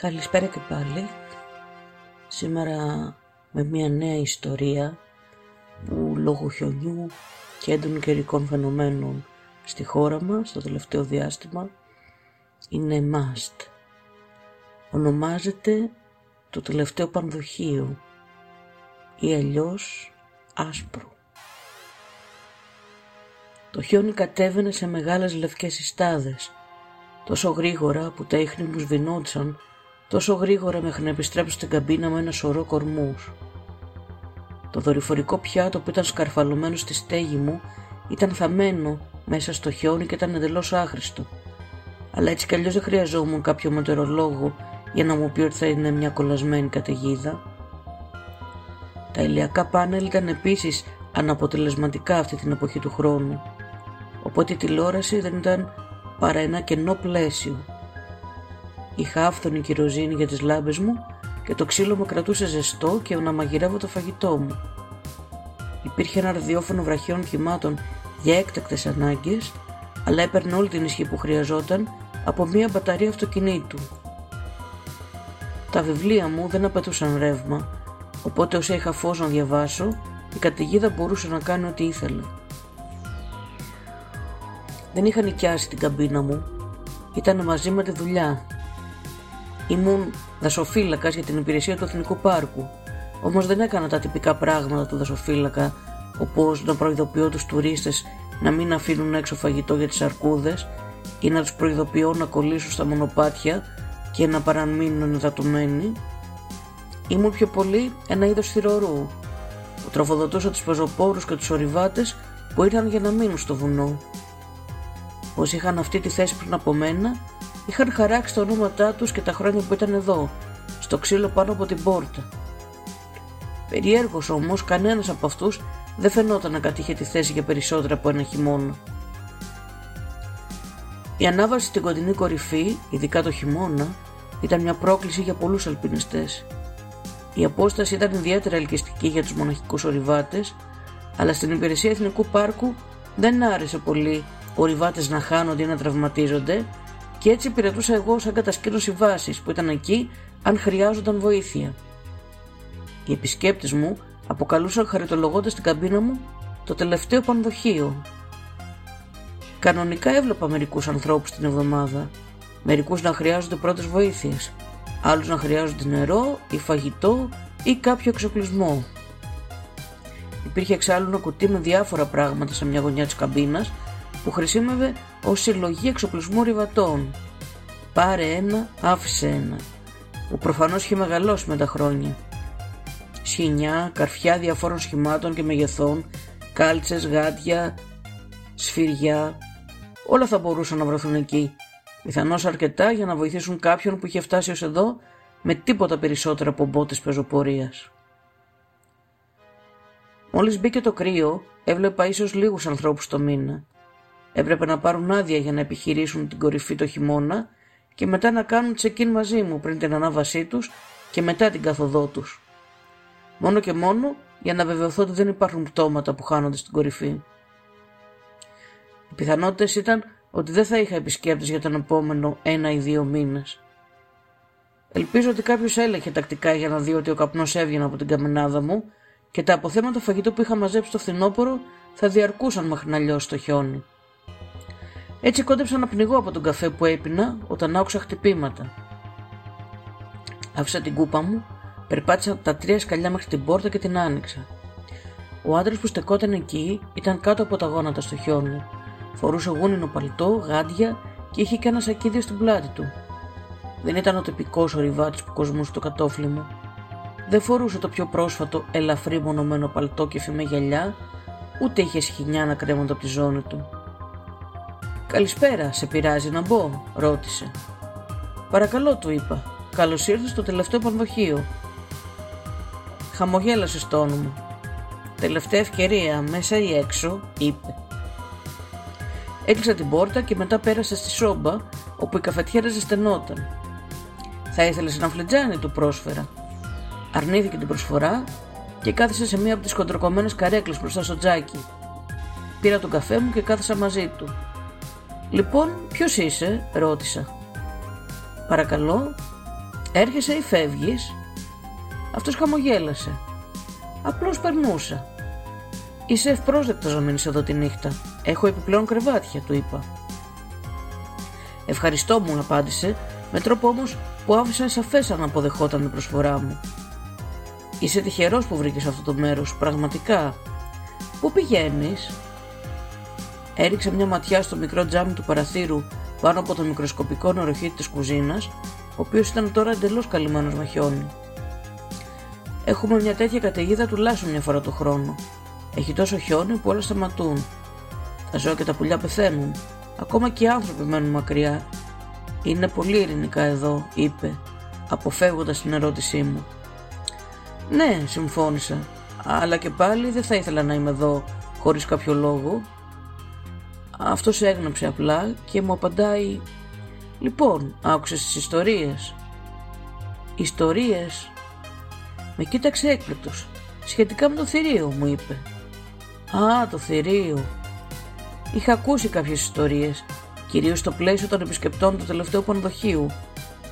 Καλησπέρα και πάλι. Σήμερα με μια νέα ιστορία που λόγω χιονιού και έντονων καιρικών φαινομένων στη χώρα μας το τελευταίο διάστημα είναι must. Ονομάζεται το τελευταίο πανδοχείο ή αλλιώς άσπρο. Το χιόνι κατέβαινε σε μεγάλες λευκές συστάδες τόσο γρήγορα που τα ίχνη μου σβηνόντουσαν τόσο γρήγορα μέχρι να επιστρέψω στην καμπίνα με ένα σωρό κορμούς. Το δορυφορικό πιάτο που ήταν σκαρφαλωμένο στη στέγη μου ήταν θαμένο μέσα στο χιόνι και ήταν εντελώς άχρηστο. Αλλά έτσι κι αλλιώς δεν χρειαζόμουν κάποιο μετεωρολόγο για να μου πει ότι θα είναι μια κολλασμένη καταιγίδα. Τα ηλιακά πάνελ ήταν επίσης αναποτελεσματικά αυτή την εποχή του χρόνου, οπότε η τηλεόραση δεν ήταν παρά ένα κενό πλαίσιο Είχα άφθονη κυροζίνη για τις λάμπες μου και το ξύλο με κρατούσε ζεστό και να μαγειρεύω το φαγητό μου. Υπήρχε ένα ραδιόφωνο βραχιών κυμάτων για έκτακτες ανάγκες, αλλά έπαιρνε όλη την ισχύ που χρειαζόταν από μία μπαταρία αυτοκινήτου. Τα βιβλία μου δεν απαιτούσαν ρεύμα, οπότε όσο είχα φως να διαβάσω, η καταιγίδα μπορούσε να κάνει ό,τι ήθελε. Δεν είχα νοικιάσει την καμπίνα μου, ήταν μαζί με τη δουλειά Ήμουν δασοφύλακας για την υπηρεσία του Εθνικού Πάρκου. Όμως δεν έκανα τα τυπικά πράγματα του δασοφύλακα, όπως να προειδοποιώ τους τουρίστες να μην αφήνουν έξω φαγητό για τις αρκούδες ή να τους προειδοποιώ να κολλήσουν στα μονοπάτια και να παραμείνουν ενδατωμένοι. Ήμουν πιο πολύ ένα είδος θηρορού που τροφοδοτούσα τους πεζοπόρους και τους ορειβάτες που ήρθαν για να μείνουν στο βουνό. Όσοι είχαν αυτή τη θέση πριν από μένα είχαν χαράξει τα ονόματά τους και τα χρόνια που ήταν εδώ, στο ξύλο πάνω από την πόρτα. Περιέργως όμως κανένας από αυτούς δεν φαινόταν να κατήχε τη θέση για περισσότερα από ένα χειμώνα. Η ανάβαση στην κοντινή κορυφή, ειδικά το χειμώνα, ήταν μια πρόκληση για πολλούς αλπινιστές. Η απόσταση ήταν ιδιαίτερα ελκυστική για τους μοναχικούς ορειβάτες, αλλά στην υπηρεσία Εθνικού Πάρκου δεν άρεσε πολύ ορειβάτες να χάνονται ή να τραυματίζονται και έτσι υπηρετούσα εγώ σαν κατασκήνωση βάσης που ήταν εκεί αν χρειάζονταν βοήθεια. Οι επισκέπτες μου αποκαλούσαν χαριτολογώντας την καμπίνα μου το τελευταίο πανδοχείο. Κανονικά έβλεπα μερικούς ανθρώπους την εβδομάδα, μερικούς να χρειάζονται πρώτες βοήθειες, άλλους να χρειάζονται νερό ή φαγητό ή κάποιο εξοπλισμό. Υπήρχε εξάλλου ένα κουτί με διάφορα πράγματα σε μια γωνιά της καμπίνας που χρησιμεύε ως συλλογή εξοπλισμού ριβατών. Πάρε ένα, άφησε ένα, που προφανώς είχε μεγαλώσει με τα χρόνια. Σχοινιά, καρφιά διαφόρων σχημάτων και μεγεθών, κάλτσες, γάτια, σφυριά, όλα θα μπορούσαν να βρεθούν εκεί. Πιθανώς αρκετά για να βοηθήσουν κάποιον που είχε φτάσει ως εδώ με τίποτα περισσότερα από μπότες πεζοπορίας. Μόλις μπήκε το κρύο, έβλεπα ίσως λίγους ανθρώπους το μήνα. Έπρεπε να πάρουν άδεια για να επιχειρήσουν την κορυφή το χειμώνα και μετά να κάνουν τσεκίν μαζί μου πριν την ανάβασή τους και μετά την καθοδό τους. Μόνο και μόνο για να βεβαιωθώ ότι δεν υπάρχουν πτώματα που χάνονται στην κορυφή. Οι πιθανότητες ήταν ότι δεν θα είχα επισκέπτες για τον επόμενο ένα ή δύο μήνες. Ελπίζω ότι κάποιος έλεγχε τακτικά για να δει ότι ο καπνός έβγαινε από την καμενάδα μου και τα αποθέματα φαγητού που είχα μαζέψει στο φθινόπωρο θα διαρκούσαν μέχρι να λιώσει το χιόνι. Έτσι κόντεψα να πνιγώ από τον καφέ που έπινα όταν άκουσα χτυπήματα. Άφησα την κούπα μου, περπάτησα τα τρία σκαλιά μέχρι την πόρτα και την άνοιξα. Ο άντρας που στεκόταν εκεί ήταν κάτω από τα γόνατα στο χιόνι. Φορούσε γούνινο παλτό, γάντια και είχε και ένα σακίδιο στην πλάτη του. Δεν ήταν ο τυπικός ορειβάτη που κοσμούσε το κατόφλι μου. Δεν φορούσε το πιο πρόσφατο ελαφρύ μονομένο παλτό και φημέ γυαλιά, ούτε είχε σχοινιά να κρέμονται από τη ζώνη του. «Καλησπέρα, σε πειράζει να μπω» ρώτησε. «Παρακαλώ» του είπα. «Καλώς ήρθες στο τελευταίο πανδοχείο». Χαμογέλασε στο όνομα. «Τελευταία ευκαιρία, μέσα ή έξω» είπε. Έκλεισα την πόρτα και μετά πέρασα στη σόμπα όπου η καφετιέρα ζεσθενόταν. «Θα ήθελες ένα φλετζάνι» του πρόσφερα. Αρνήθηκε την προσφορά και κάθισε σε μία από τις κοντροκομμένες καρέκλες μπροστά στο τζάκι. Πήρα τον καφέ μου και κάθισα μαζί του. «Λοιπόν, ποιος είσαι» ρώτησα. «Παρακαλώ» Έρχεσαι ή φεύγεις; Αυτός χαμογέλασε. Απλώς περνούσα. Είσαι ευπρόσδεκτος να μείνεις εδώ τη νύχτα. Έχω επιπλέον κρεβάτια, του είπα. Ευχαριστώ μου, απάντησε, με τρόπο όμως που άφησε σαφές αν αποδεχόταν την προσφορά μου. Είσαι τυχερός που βρήκες αυτό το μέρος, πραγματικά. Πού πηγαίνεις; Έριξε μια ματιά στο μικρό τζάμι του παραθύρου πάνω από το μικροσκοπικό νοροχή της κουζίνας, ο οποίος ήταν τώρα εντελώς καλυμμένος με χιόνι. Έχουμε μια τέτοια καταιγίδα τουλάχιστον μια φορά το χρόνο. Έχει τόσο χιόνι που όλα σταματούν. Τα ζώα και τα πουλιά πεθαίνουν. Ακόμα και οι άνθρωποι μένουν μακριά. Είναι πολύ ειρηνικά εδώ, είπε, αποφεύγοντας την ερώτησή μου. Ναι, συμφώνησα, αλλά και πάλι δεν θα ήθελα να είμαι εδώ χωρίς κάποιο λόγο. Αυτός έγνεψε απλά και μου απαντάει «Λοιπόν, άκουσες τις ιστορίες» «Ιστορίες» Με κοίταξε έκπληκτος. «Σχετικά με το θηρίο» μου είπε. «Α, το θηρίο» Είχα ακούσει κάποιες ιστορίες κυρίως στο πλαίσιο των επισκεπτών του τελευταίου πανδοχείου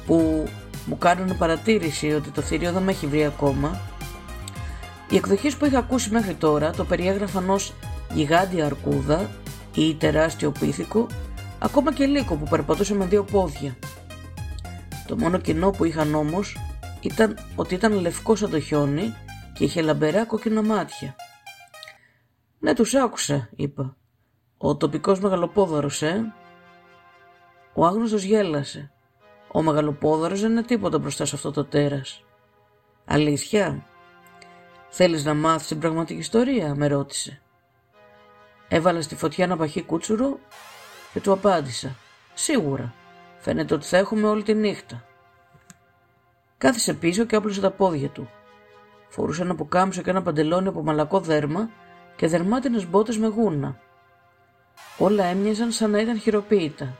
που μου κάνουν παρατήρηση ότι το θηρίο δεν με έχει βρει ακόμα. Οι εκδοχές που είχα ακούσει μέχρι τώρα το περιέγραφαν ως γιγάντια αρκούδα ή τεράστιο πίθηκο, ακόμα και λύκο που περπατούσε με δύο πόδια. Το μόνο κοινό που είχαν όμως ήταν ότι ήταν λευκός σαν το χιόνι και είχε λαμπερά κόκκινα μάτια. «Ναι, τους άκουσα», είπα. «Ο τοπικός μεγαλοπόδαρος, ε». Ο άγνωστος γέλασε. Ο μεγαλοπόδαρος δεν είναι τίποτα μπροστά σε αυτό το τέρας. Αλήθεια. Θέλεις να μάθεις την πραγματική ιστορία, με ρώτησε. Έβαλα στη φωτιά ένα παχύ κούτσουρο και του απάντησα. Σίγουρα. Φαίνεται ότι θα έχουμε όλη τη νύχτα. Κάθισε πίσω και άπλωσε τα πόδια του. Φορούσε ένα πουκάμισο και ένα παντελόνι από μαλακό δέρμα και δερμάτινες μπότες με γούνα. Όλα έμοιαζαν σαν να ήταν χειροποίητα.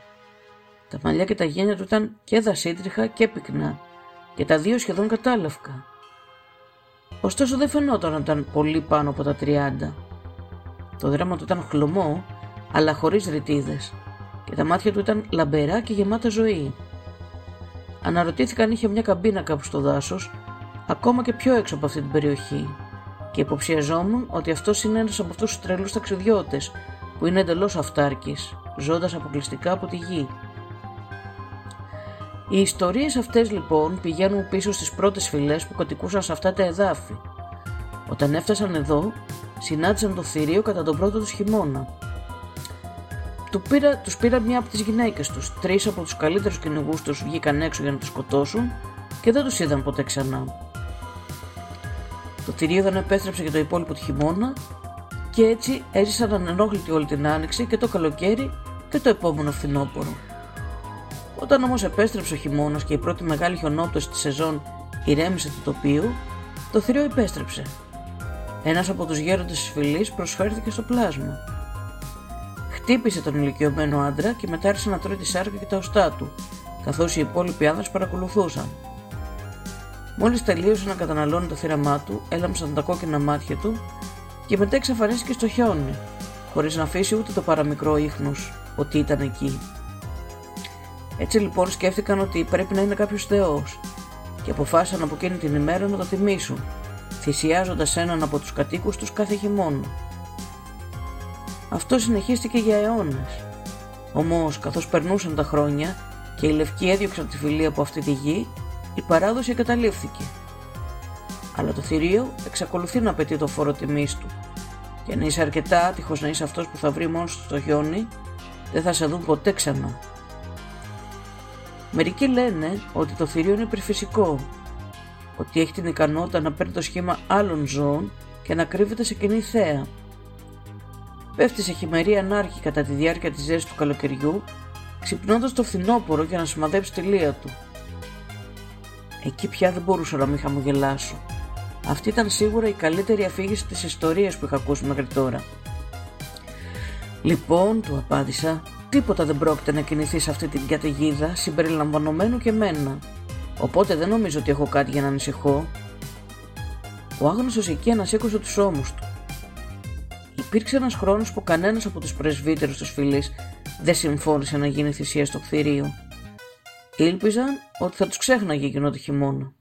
Τα μαλλιά και τα γένια του ήταν και δασίτριχα και πυκνά και τα δύο σχεδόν κατάλευκα. Ωστόσο δεν φαινόταν να ήταν πολύ πάνω από τα τριάντα. Το δράμα του ήταν χλωμό, αλλά χωρίς ρητίδες και τα μάτια του ήταν λαμπερά και γεμάτα ζωή. Αναρωτήθηκα αν είχε μια καμπίνα κάπου στο δάσος, ακόμα και πιο έξω από αυτή την περιοχή και υποψιαζόμουν ότι αυτός είναι ένας από αυτούς τους τρελούς ταξιδιώτες που είναι εντελώς αυτάρκης, ζώντας αποκλειστικά από τη γη. Οι ιστορίες αυτές λοιπόν πηγαίνουν πίσω στις πρώτες φυλές που κατοικούσαν σε αυτά τα εδάφη. Όταν έφτασαν εδώ, συνάντησαν το θηρίο κατά τον πρώτο τους χειμώνα. Του πήρα, τους πήρα μια από τις γυναίκες τους. Τρεις από τους καλύτερους κυνηγούς τους βγήκαν έξω για να τους σκοτώσουν και δεν τους είδαν ποτέ ξανά. Το θηρίο δεν επέστρεψε για το υπόλοιπο του χειμώνα και έτσι έζησαν ανενόχλητοι όλη την άνοιξη και το καλοκαίρι και το επόμενο φθινόπωρο. Όταν όμως επέστρεψε ο χειμώνας και η πρώτη μεγάλη χιονόπτωση της σεζόν ηρέμησε το τοπίο, το θηρίο επέστρεψε. Ένας από τους γέροντες της φυλής προσφέρθηκε στο πλάσμα. Χτύπησε τον ηλικιωμένο άντρα και μετά άρχισε να τρώει τη σάρκα και τα οστά του, καθώς οι υπόλοιποι άνδρες παρακολουθούσαν. Μόλις τελείωσε να καταναλώνει το θύραμά του, έλαμψαν τα κόκκινα μάτια του και μετά εξαφανίστηκε στο χιόνι, χωρίς να αφήσει ούτε το παραμικρό ίχνος ότι ήταν εκεί. Έτσι λοιπόν σκέφτηκαν ότι πρέπει να είναι κάποιος Θεός και αποφάσισαν από εκείνη την ημέρα να το τιμήσουν, θυσιάζοντας έναν από τους κατοίκους τους κάθε χειμώνα. Αυτό συνεχίστηκε για αιώνες. Όμω, καθώς περνούσαν τα χρόνια και οι λευκοί έδιωξαν τη φυλή από αυτή τη γη, η παράδοση εγκαταλείφθηκε. Αλλά το θηρίο εξακολουθεί να απαιτεί το φόρο τιμής του. Και αν είσαι αρκετά άτυχος να είσαι αυτός που θα βρει μόνος στο χιόνι, δεν θα σε δουν ποτέ ξανά. Μερικοί λένε ότι το θηρίο είναι υπερφυσικό, ότι έχει την ικανότητα να παίρνει το σχήμα άλλων ζώων και να κρύβεται σε κοινή θέα. Πέφτει σε χειμερή ανάρχη κατά τη διάρκεια της ζέσης του καλοκαιριού, ξυπνώντας το φθινόπωρο για να σημαδέψει τη λία του. Εκεί πια δεν μπορούσα να μην χαμογελάσω. Αυτή ήταν σίγουρα η καλύτερη αφήγηση της ιστορίας που είχα ακούσει μέχρι τώρα. Λοιπόν, του απάντησα, Τίποτα δεν πρόκειται να κινηθεί σε αυτή την καταιγίδα συμπεριλαμβανομένου και μένα. Οπότε δεν νομίζω ότι έχω κάτι για να ανησυχώ. Ο άγνωστος εκεί ανασήκωσε τους ώμους του. Υπήρξε ένας χρόνος που κανένας από τους πρεσβύτερους της φυλής δεν συμφώνησε να γίνει θυσία στο κτηρίο. Ήλπιζαν ότι θα τους ξέχναγε εκείνο το χειμώνα.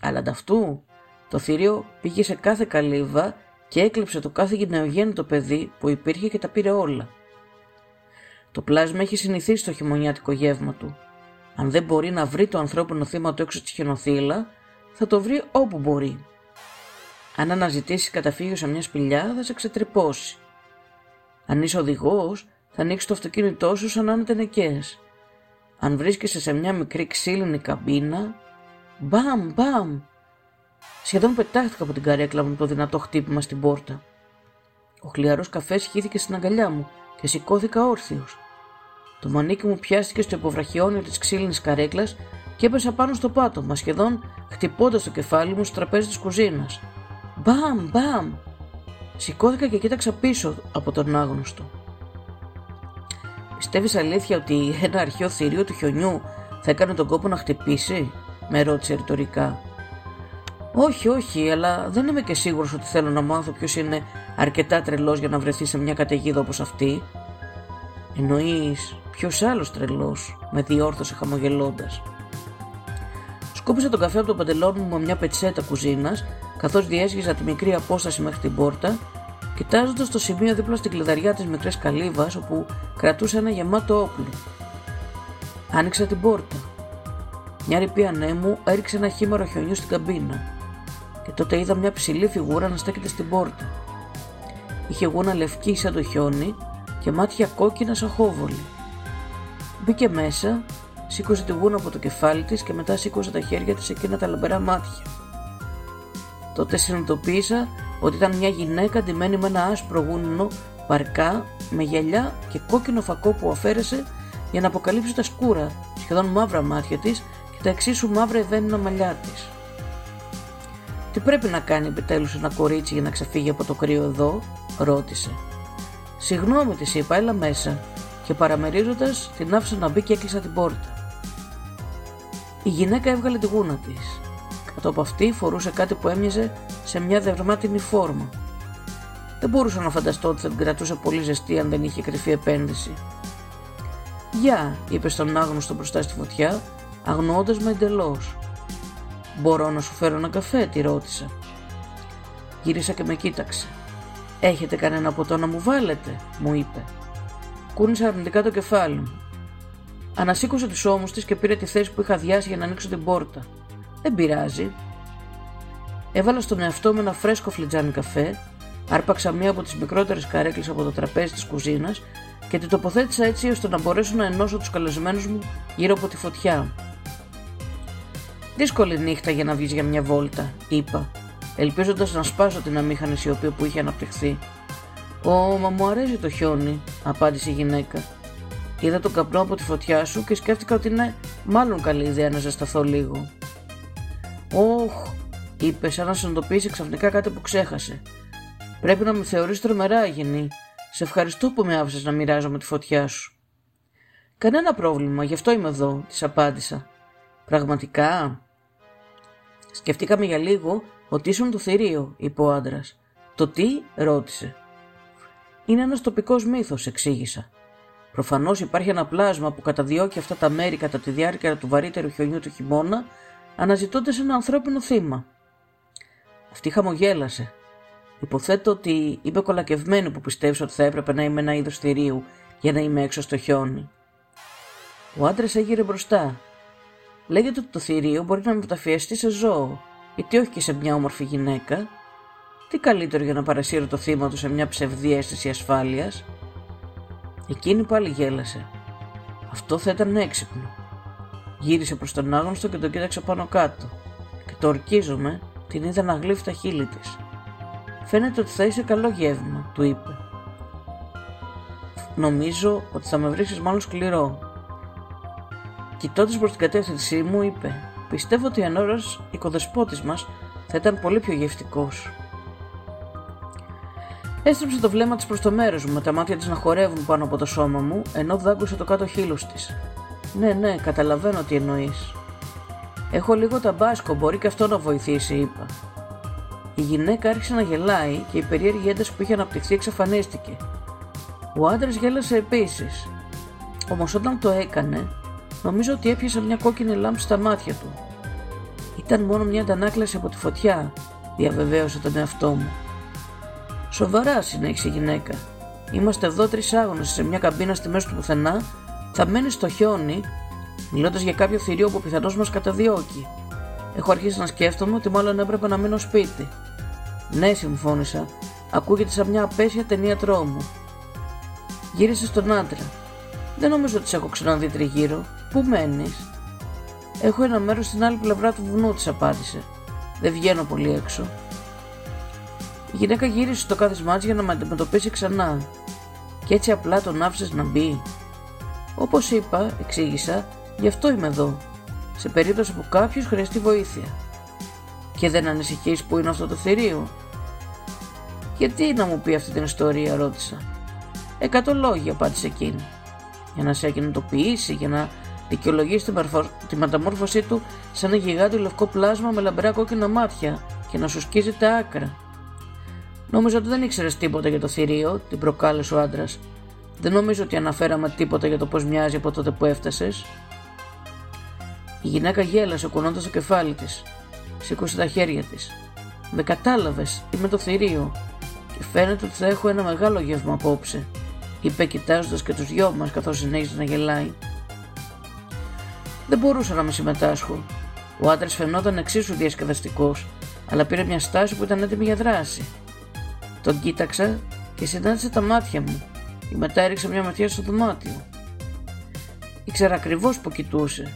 Αλλά ανταυτού το θηρίο πήγε σε κάθε καλύβα και έκλεψε το κάθε γενεογέννητο παιδί που υπήρχε και τα πήρε όλα. Το πλάσμα έχει συνηθίσει το χειμωνιάτικο γεύμα του. Αν δεν μπορεί να βρει το ανθρώπινο θύμα του έξω τη χιονοθύλα, θα το βρει όπου μπορεί. Αν αναζητήσει καταφύγιο σε μια σπηλιά, θα σε ξετρυπώσει. Αν είσαι οδηγός, θα ανοίξει το αυτοκίνητό σου σαν να είναι τενεκές. Αν βρίσκεσαι σε μια μικρή ξύλινη καμπίνα, μπαμ, μπαμ. Σχεδόν πετάχτηκα από την καρέκλα μου το δυνατό χτύπημα στην πόρτα. Ο χλιαρός καφές χύθηκε στην αγκαλιά μου και σηκώθηκα όρθιο. Το μανίκι μου πιάστηκε στο υποβραχιόνιο της ξύλινης καρέκλας και έπεσα πάνω στο πάτωμα, σχεδόν χτυπώντας το κεφάλι μου στο τραπέζι της κουζίνας. Μπαμ, μπαμ. Σηκώθηκα και κοίταξα πίσω από τον άγνωστο. Πιστεύεις αλήθεια ότι ένα αρχαίο θηρίο του χιονιού θα έκανε τον κόπο να χτυπήσει, με ρώτησε ρητορικά. Όχι, όχι, αλλά δεν είμαι και σίγουρος ότι θέλω να μάθω ποιος είναι αρκετά τρελός για να βρεθεί σε μια καταιγίδα όπως αυτή. Εννοείς ποιος άλλος τρελός, με διόρθωσε χαμογελώντας. Σκούπισα τον καφέ από το παντελόνι μου με μια πετσέτα κουζίνας, καθώς διέσγιζα τη μικρή απόσταση μέχρι την πόρτα, κοιτάζοντας το σημείο δίπλα στην κλειδαριά της μικρής καλύβας όπου κρατούσε ένα γεμάτο όπλο. Άνοιξα την πόρτα. Μια ρηπή ανέμου έριξε ένα χήμαρο χιονιού στην καμπίνα και τότε είδα μια ψηλή φιγούρα να στέκεται στην πόρτα. Είχε γούνα λευκή σαν το χιόνι και μάτια κόκκινα σαν χόβολη. Μπήκε μέσα, σήκωσε τη γούνα από το κεφάλι της και μετά σήκωσε τα χέρια της εκείνα τα λαμπερά μάτια. Τότε συνειδητοποίησα ότι ήταν μια γυναίκα ντυμένη με ένα άσπρο γούνινο παρκά με γυαλιά και κόκκινο φακό που αφαίρεσε για να αποκαλύψει τα σκούρα, σχεδόν μαύρα μάτια της και τα εξίσου μαύρα ευαίνινα μαλλιά της. Τι πρέπει να κάνει επιτέλους ένα κορίτσι για να ξεφύγει από το κρύο εδώ, ρώτησε. Συγγνώμη της είπα, έλα μέσα και παραμερίζοντας την άφησα να μπει και έκλεισα την πόρτα. Η γυναίκα έβγαλε τη γούνα της. Κάτω από αυτή φορούσε κάτι που έμοιαζε σε μια δερμάτινη φόρμα. Δεν μπορούσα να φανταστώ ότι θα την κρατούσε πολύ ζεστή αν δεν είχε κρυφή επένδυση. Γεια, είπε στον άγνωστο μπροστά στη φωτιά, αγνοώντας με εντελώς. Μπορώ να σου φέρω ένα καφέ, τη ρώτησα. Γύρισα και με κοίταξε. Έχετε κανένα ποτό να μου βάλετε, μου είπε. Κούνησα αρνητικά το κεφάλι μου. Ανασήκωσε τους ώμους της και πήρε τη θέση που είχα διάσει για να ανοίξω την πόρτα. Δεν πειράζει. Έβαλα στον εαυτό μου ένα φρέσκο φλιτζάνι καφέ, άρπαξα μία από τις μικρότερες καρέκλες από το τραπέζι της κουζίνας και τη τοποθέτησα έτσι ώστε να μπορέσω να ενώσω τους καλεσμένους μου γύρω από τη φωτιά. Δύσκολη νύχτα για να βγεις για μια βόλτα, είπα, ελπίζοντας να σπάσω την αμήχανη σιωπή που είχε αναπτυχθεί. Ω, μα μου αρέσει το χιόνι, απάντησε η γυναίκα. Είδα τον καπνό από τη φωτιά σου και σκέφτηκα ότι είναι μάλλον καλή ιδέα να ζεσταθώ λίγο. Όχ, είπε σαν να συνειδητοποιήσει ξαφνικά κάτι που ξέχασε. Πρέπει να με θεωρείς τρομερά αγενή. Σε ευχαριστώ που με άφησες να μοιράζομαι τη φωτιά σου. Κανένα πρόβλημα, γι' αυτό είμαι εδώ, της απάντησα. Πραγματικά; Σκεφτήκαμε για λίγο ότι ήσουν το θηρίο, είπε ο άντρας. Το τι, ρώτησε. Είναι ένας τοπικός μύθος, εξήγησα. Προφανώς υπάρχει ένα πλάσμα που καταδιώκει αυτά τα μέρη κατά τη διάρκεια του βαρύτερου χιονιού του χειμώνα, αναζητώντας ένα ανθρώπινο θύμα. Αυτή χαμογέλασε. Υποθέτω ότι είμαι κολακευμένη που πιστεύω ότι θα έπρεπε να είμαι ένα είδος θηρίου για να είμαι έξω στο χιόνι. Ο άντρας έγειρε μπροστά. Λέγεται ότι το θηρίο μπορεί να μεταφιεστεί σε ζώο, γιατί όχι και σε μια όμορφη γυναίκα. Τι καλύτερο για να παρασύρω το θύμα του σε μια ψευδή αίσθηση ασφάλειας. Εκείνη πάλι γέλασε. Αυτό θα ήταν έξυπνο. Γύρισε προς τον άγνωστο και τον κοίταξε πάνω κάτω. Και το ορκίζομαι, την είδα να γλύφει τα χείλη της. Φαίνεται ότι θα είσαι καλό γεύμα, του είπε. Νομίζω ότι θα με βρίσκεις μάλλον σκληρό. Κοιτώντας προς την κατεύθυνσή μου, είπε: Πιστεύω ότι εν ώρας οικοδεσπότης μας θα ήταν πολύ πιο γευτικός. Έστρεψε το βλέμμα της προς το μέρος μου, με τα μάτια της να χορεύουν πάνω από το σώμα μου, ενώ δάγκωσε το κάτω χείλος της. Ναι, ναι, καταλαβαίνω τι εννοείς. Έχω λίγο ταμπάσκο, μπορεί και αυτό να βοηθήσει, είπα. Η γυναίκα άρχισε να γελάει και η περίεργη ένταση που είχε αναπτυχθεί εξαφανίστηκε. Ο άντρας γέλασε επίσης. Όμως όταν το έκανε, Νομίζω ότι έπιασα μια κόκκινη λάμψη στα μάτια του. Ήταν μόνο μια αντανάκλαση από τη φωτιά, διαβεβαίωσα τον εαυτό μου. Σοβαρά, συνέχισε η γυναίκα. Είμαστε εδώ τρεις άγονε σε μια καμπίνα στη μέση του πουθενά, θα μένεις στο χιόνι, μιλώντας για κάποιο θηρίο που πιθανώς μας καταδιώκει. Έχω αρχίσει να σκέφτομαι ότι μάλλον έπρεπε να μείνω σπίτι. Ναι, συμφώνησα. Ακούγεται σαν μια απέσια ταινία τρόμου. Γύρισε στον άντρα. Δεν νομίζω ότι σε έχω ξαναδεί τριγύρω. Πού μένεις, Έχω ένα μέρος στην άλλη πλευρά του βουνού, της απάντησε. Δεν βγαίνω πολύ έξω. Η γυναίκα γύρισε στο κάθισμά για να με αντιμετωπίσει ξανά. Και έτσι απλά τον άφησες να μπει. Όπως είπα, εξήγησα, γι' αυτό είμαι εδώ. Σε περίπτωση που κάποιος χρειαστεί βοήθεια. Και δεν ανησυχείς που είναι αυτό το θηρίο; Γιατί να μου πει αυτή την ιστορία, ρώτησα. Εκατό λόγια, απάντησε εκείνη. Για να σε ακινητοποιήσει, για να δικαιολογήσει τη μεταμόρφωσή του σε ένα γιγάντιο λευκό πλάσμα με λαμπρά κόκκινα μάτια και να σου σκίζει τα άκρα. Νόμιζα ότι δεν ήξερες τίποτα για το θηρίο, την προκάλεσε ο άντρας. Δεν νομίζω ότι αναφέραμε τίποτα για το πώς μοιάζει από τότε που έφτασες. Η γυναίκα γέλασε κουνώντας το κεφάλι της. Σήκωσε τα χέρια της. Με κατάλαβες, είμαι το θηρίο. Και φαίνεται ότι θα έχω ένα μεγάλο γεύμα απόψε, είπε κοιτάζοντας και τους δυο μας καθώς συνέχιζε να γελάει. Δεν μπορούσα να με συμμετάσχω. Ο άντρας φαινόταν εξίσου διασκεδαστικός, αλλά πήρε μια στάση που ήταν έτοιμη για δράση. Τον κοίταξα και συνάντησε τα μάτια μου και μετά έριξε μια ματιά στο δωμάτιο. Ήξερα ακριβώς που κοιτούσε,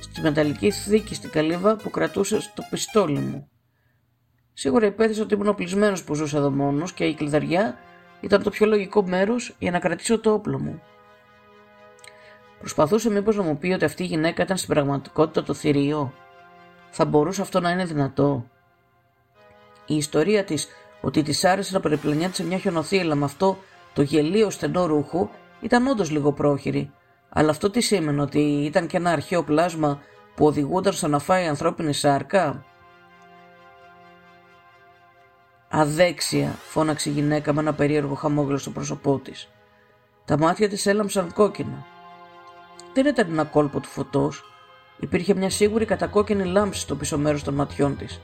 στη μεταλλική θήκη στην καλύβα που κρατούσε στο πιστόλι μου. Σίγουρα υπέθεσα ότι ήμουν οπλισμένος που ζούσα εδώ μόνος και η κλειδαριά ήταν το πιο λογικό μέρος για να κρατήσω το όπλο μου. Προσπαθούσε μήπως να μου πει ότι αυτή η γυναίκα ήταν στην πραγματικότητα το θηρίο. Θα μπορούσε αυτό να είναι δυνατό. Η ιστορία της ότι της άρεσε να περιπλανιέται σε μια χιονοθύελα με αυτό το γελίο στενό ρούχο ήταν όντως λίγο πρόχειρη. Αλλά αυτό τι σήμαινε, ότι ήταν και ένα αρχαίο πλάσμα που οδηγούνταν στο να φάει ανθρώπινη σάρκα; Αδέξια, φώναξε η γυναίκα με ένα περίεργο χαμόγελο στο πρόσωπό της. Τα μάτια της έλαμψαν κόκκινα. Δεν ήταν ένα κόλπο του φωτός. Υπήρχε μια σίγουρη κατακόκκινη λάμψη στο πίσω μέρος των ματιών της.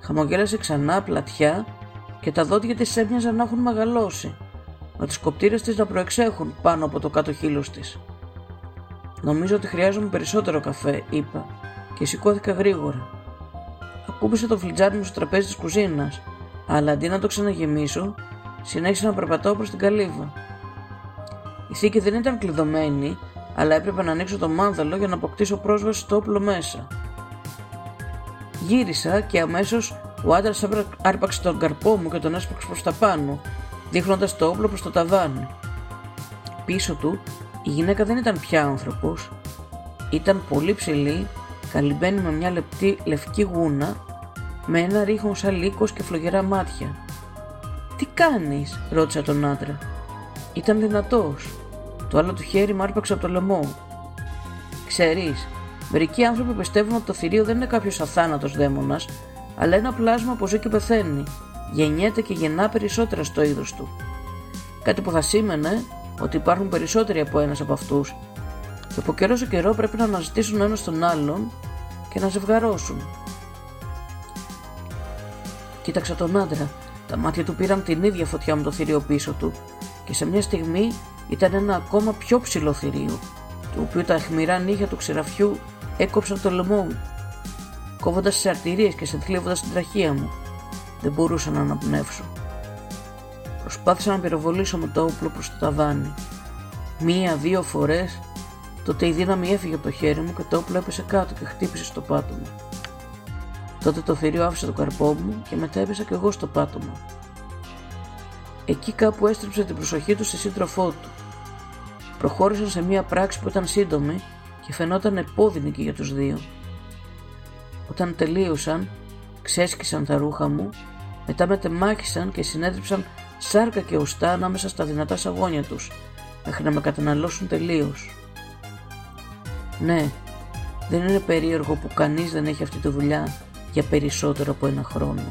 Χαμογέλασε ξανά πλατιά και τα δόντια της έμοιαζαν να έχουν μεγαλώσει, με του κοπτήρες της να προεξέχουν πάνω από το κάτω χείλος της. Νομίζω ότι χρειάζομαι περισσότερο καφέ, είπα, και σηκώθηκα γρήγορα. Ακούμπησε το φλιτζάνι μου στο τραπέζι της κουζίνας, αλλά αντί να το ξαναγεμίσω, συνέχισα να περπατάω προς την καλύβα. Η θήκη δεν ήταν κλειδωμένη, αλλά έπρεπε να ανοίξω το μάνδαλο για να αποκτήσω πρόσβαση στο όπλο μέσα. Γύρισα και αμέσως ο άντρας άρπαξε τον καρπό μου και τον έσπαξε προς τα πάνω, δείχνοντας το όπλο προς το ταβάνι. Πίσω του η γυναίκα δεν ήταν πια άνθρωπος, ήταν πολύ ψηλή, καλυμμένη με μια λεπτή λευκή γούνα, με ένα ρίχον σαν λύκος και φλογερά μάτια. «Τι κάνεις» ρώτησα τον άντρα. Ήταν δυνατός. Το άλλο του χέρι μου άρπαξε από το λαιμό. Ξέρεις, μερικοί άνθρωποι πιστεύουν ότι το θηρίο δεν είναι κάποιος αθάνατος δαίμονας, αλλά ένα πλάσμα που ζει και πεθαίνει. Γεννιέται και γεννά περισσότερα στο είδος του. Κάτι που θα σήμαινε ότι υπάρχουν περισσότεροι από ένας από αυτούς, και από καιρό σε καιρό πρέπει να αναζητήσουν ένας τον άλλον και να ζευγαρώσουν. Κοίταξα τον άντρα. Τα μάτια του πήραν την ίδια φωτιά με το θηρίο πίσω του, και σε μια στιγμή ήταν ένα ακόμα πιο ψηλό θηρίο, το οποίο τα αιχμηρά νύχια του ξεραφιού έκοψαν το λαιμό μου, κόβοντας τις αρτηρίες και συνθλίβοντας την τραχεία μου. Δεν μπορούσα να αναπνεύσω. Προσπάθησα να πυροβολήσω με το όπλο προς το ταβάνι. Μία-δύο φορές, τότε η δύναμη έφυγε από το χέρι μου και το όπλο έπεσε κάτω και χτύπησε στο πάτωμα. Τότε το θηρίο άφησε το καρπό μου και μετά έπεσα κι εγώ στο πάτωμα. Εκεί κάπου έστριψε την προσοχή του στη σύντροφό του. Προχώρησαν σε μία πράξη που ήταν σύντομη και φαινόταν επώδυνη και για τους δύο. Όταν τελείωσαν, ξέσκισαν τα ρούχα μου, μετά με τεμάχισαν και συνέδριψαν σάρκα και ουστά ανάμεσα στα δυνατά σαγόνια τους, μέχρι να με καταναλώσουν τελείως. Ναι, δεν είναι περίεργο που κανείς δεν έχει αυτή τη δουλειά για περισσότερο από ένα χρόνο.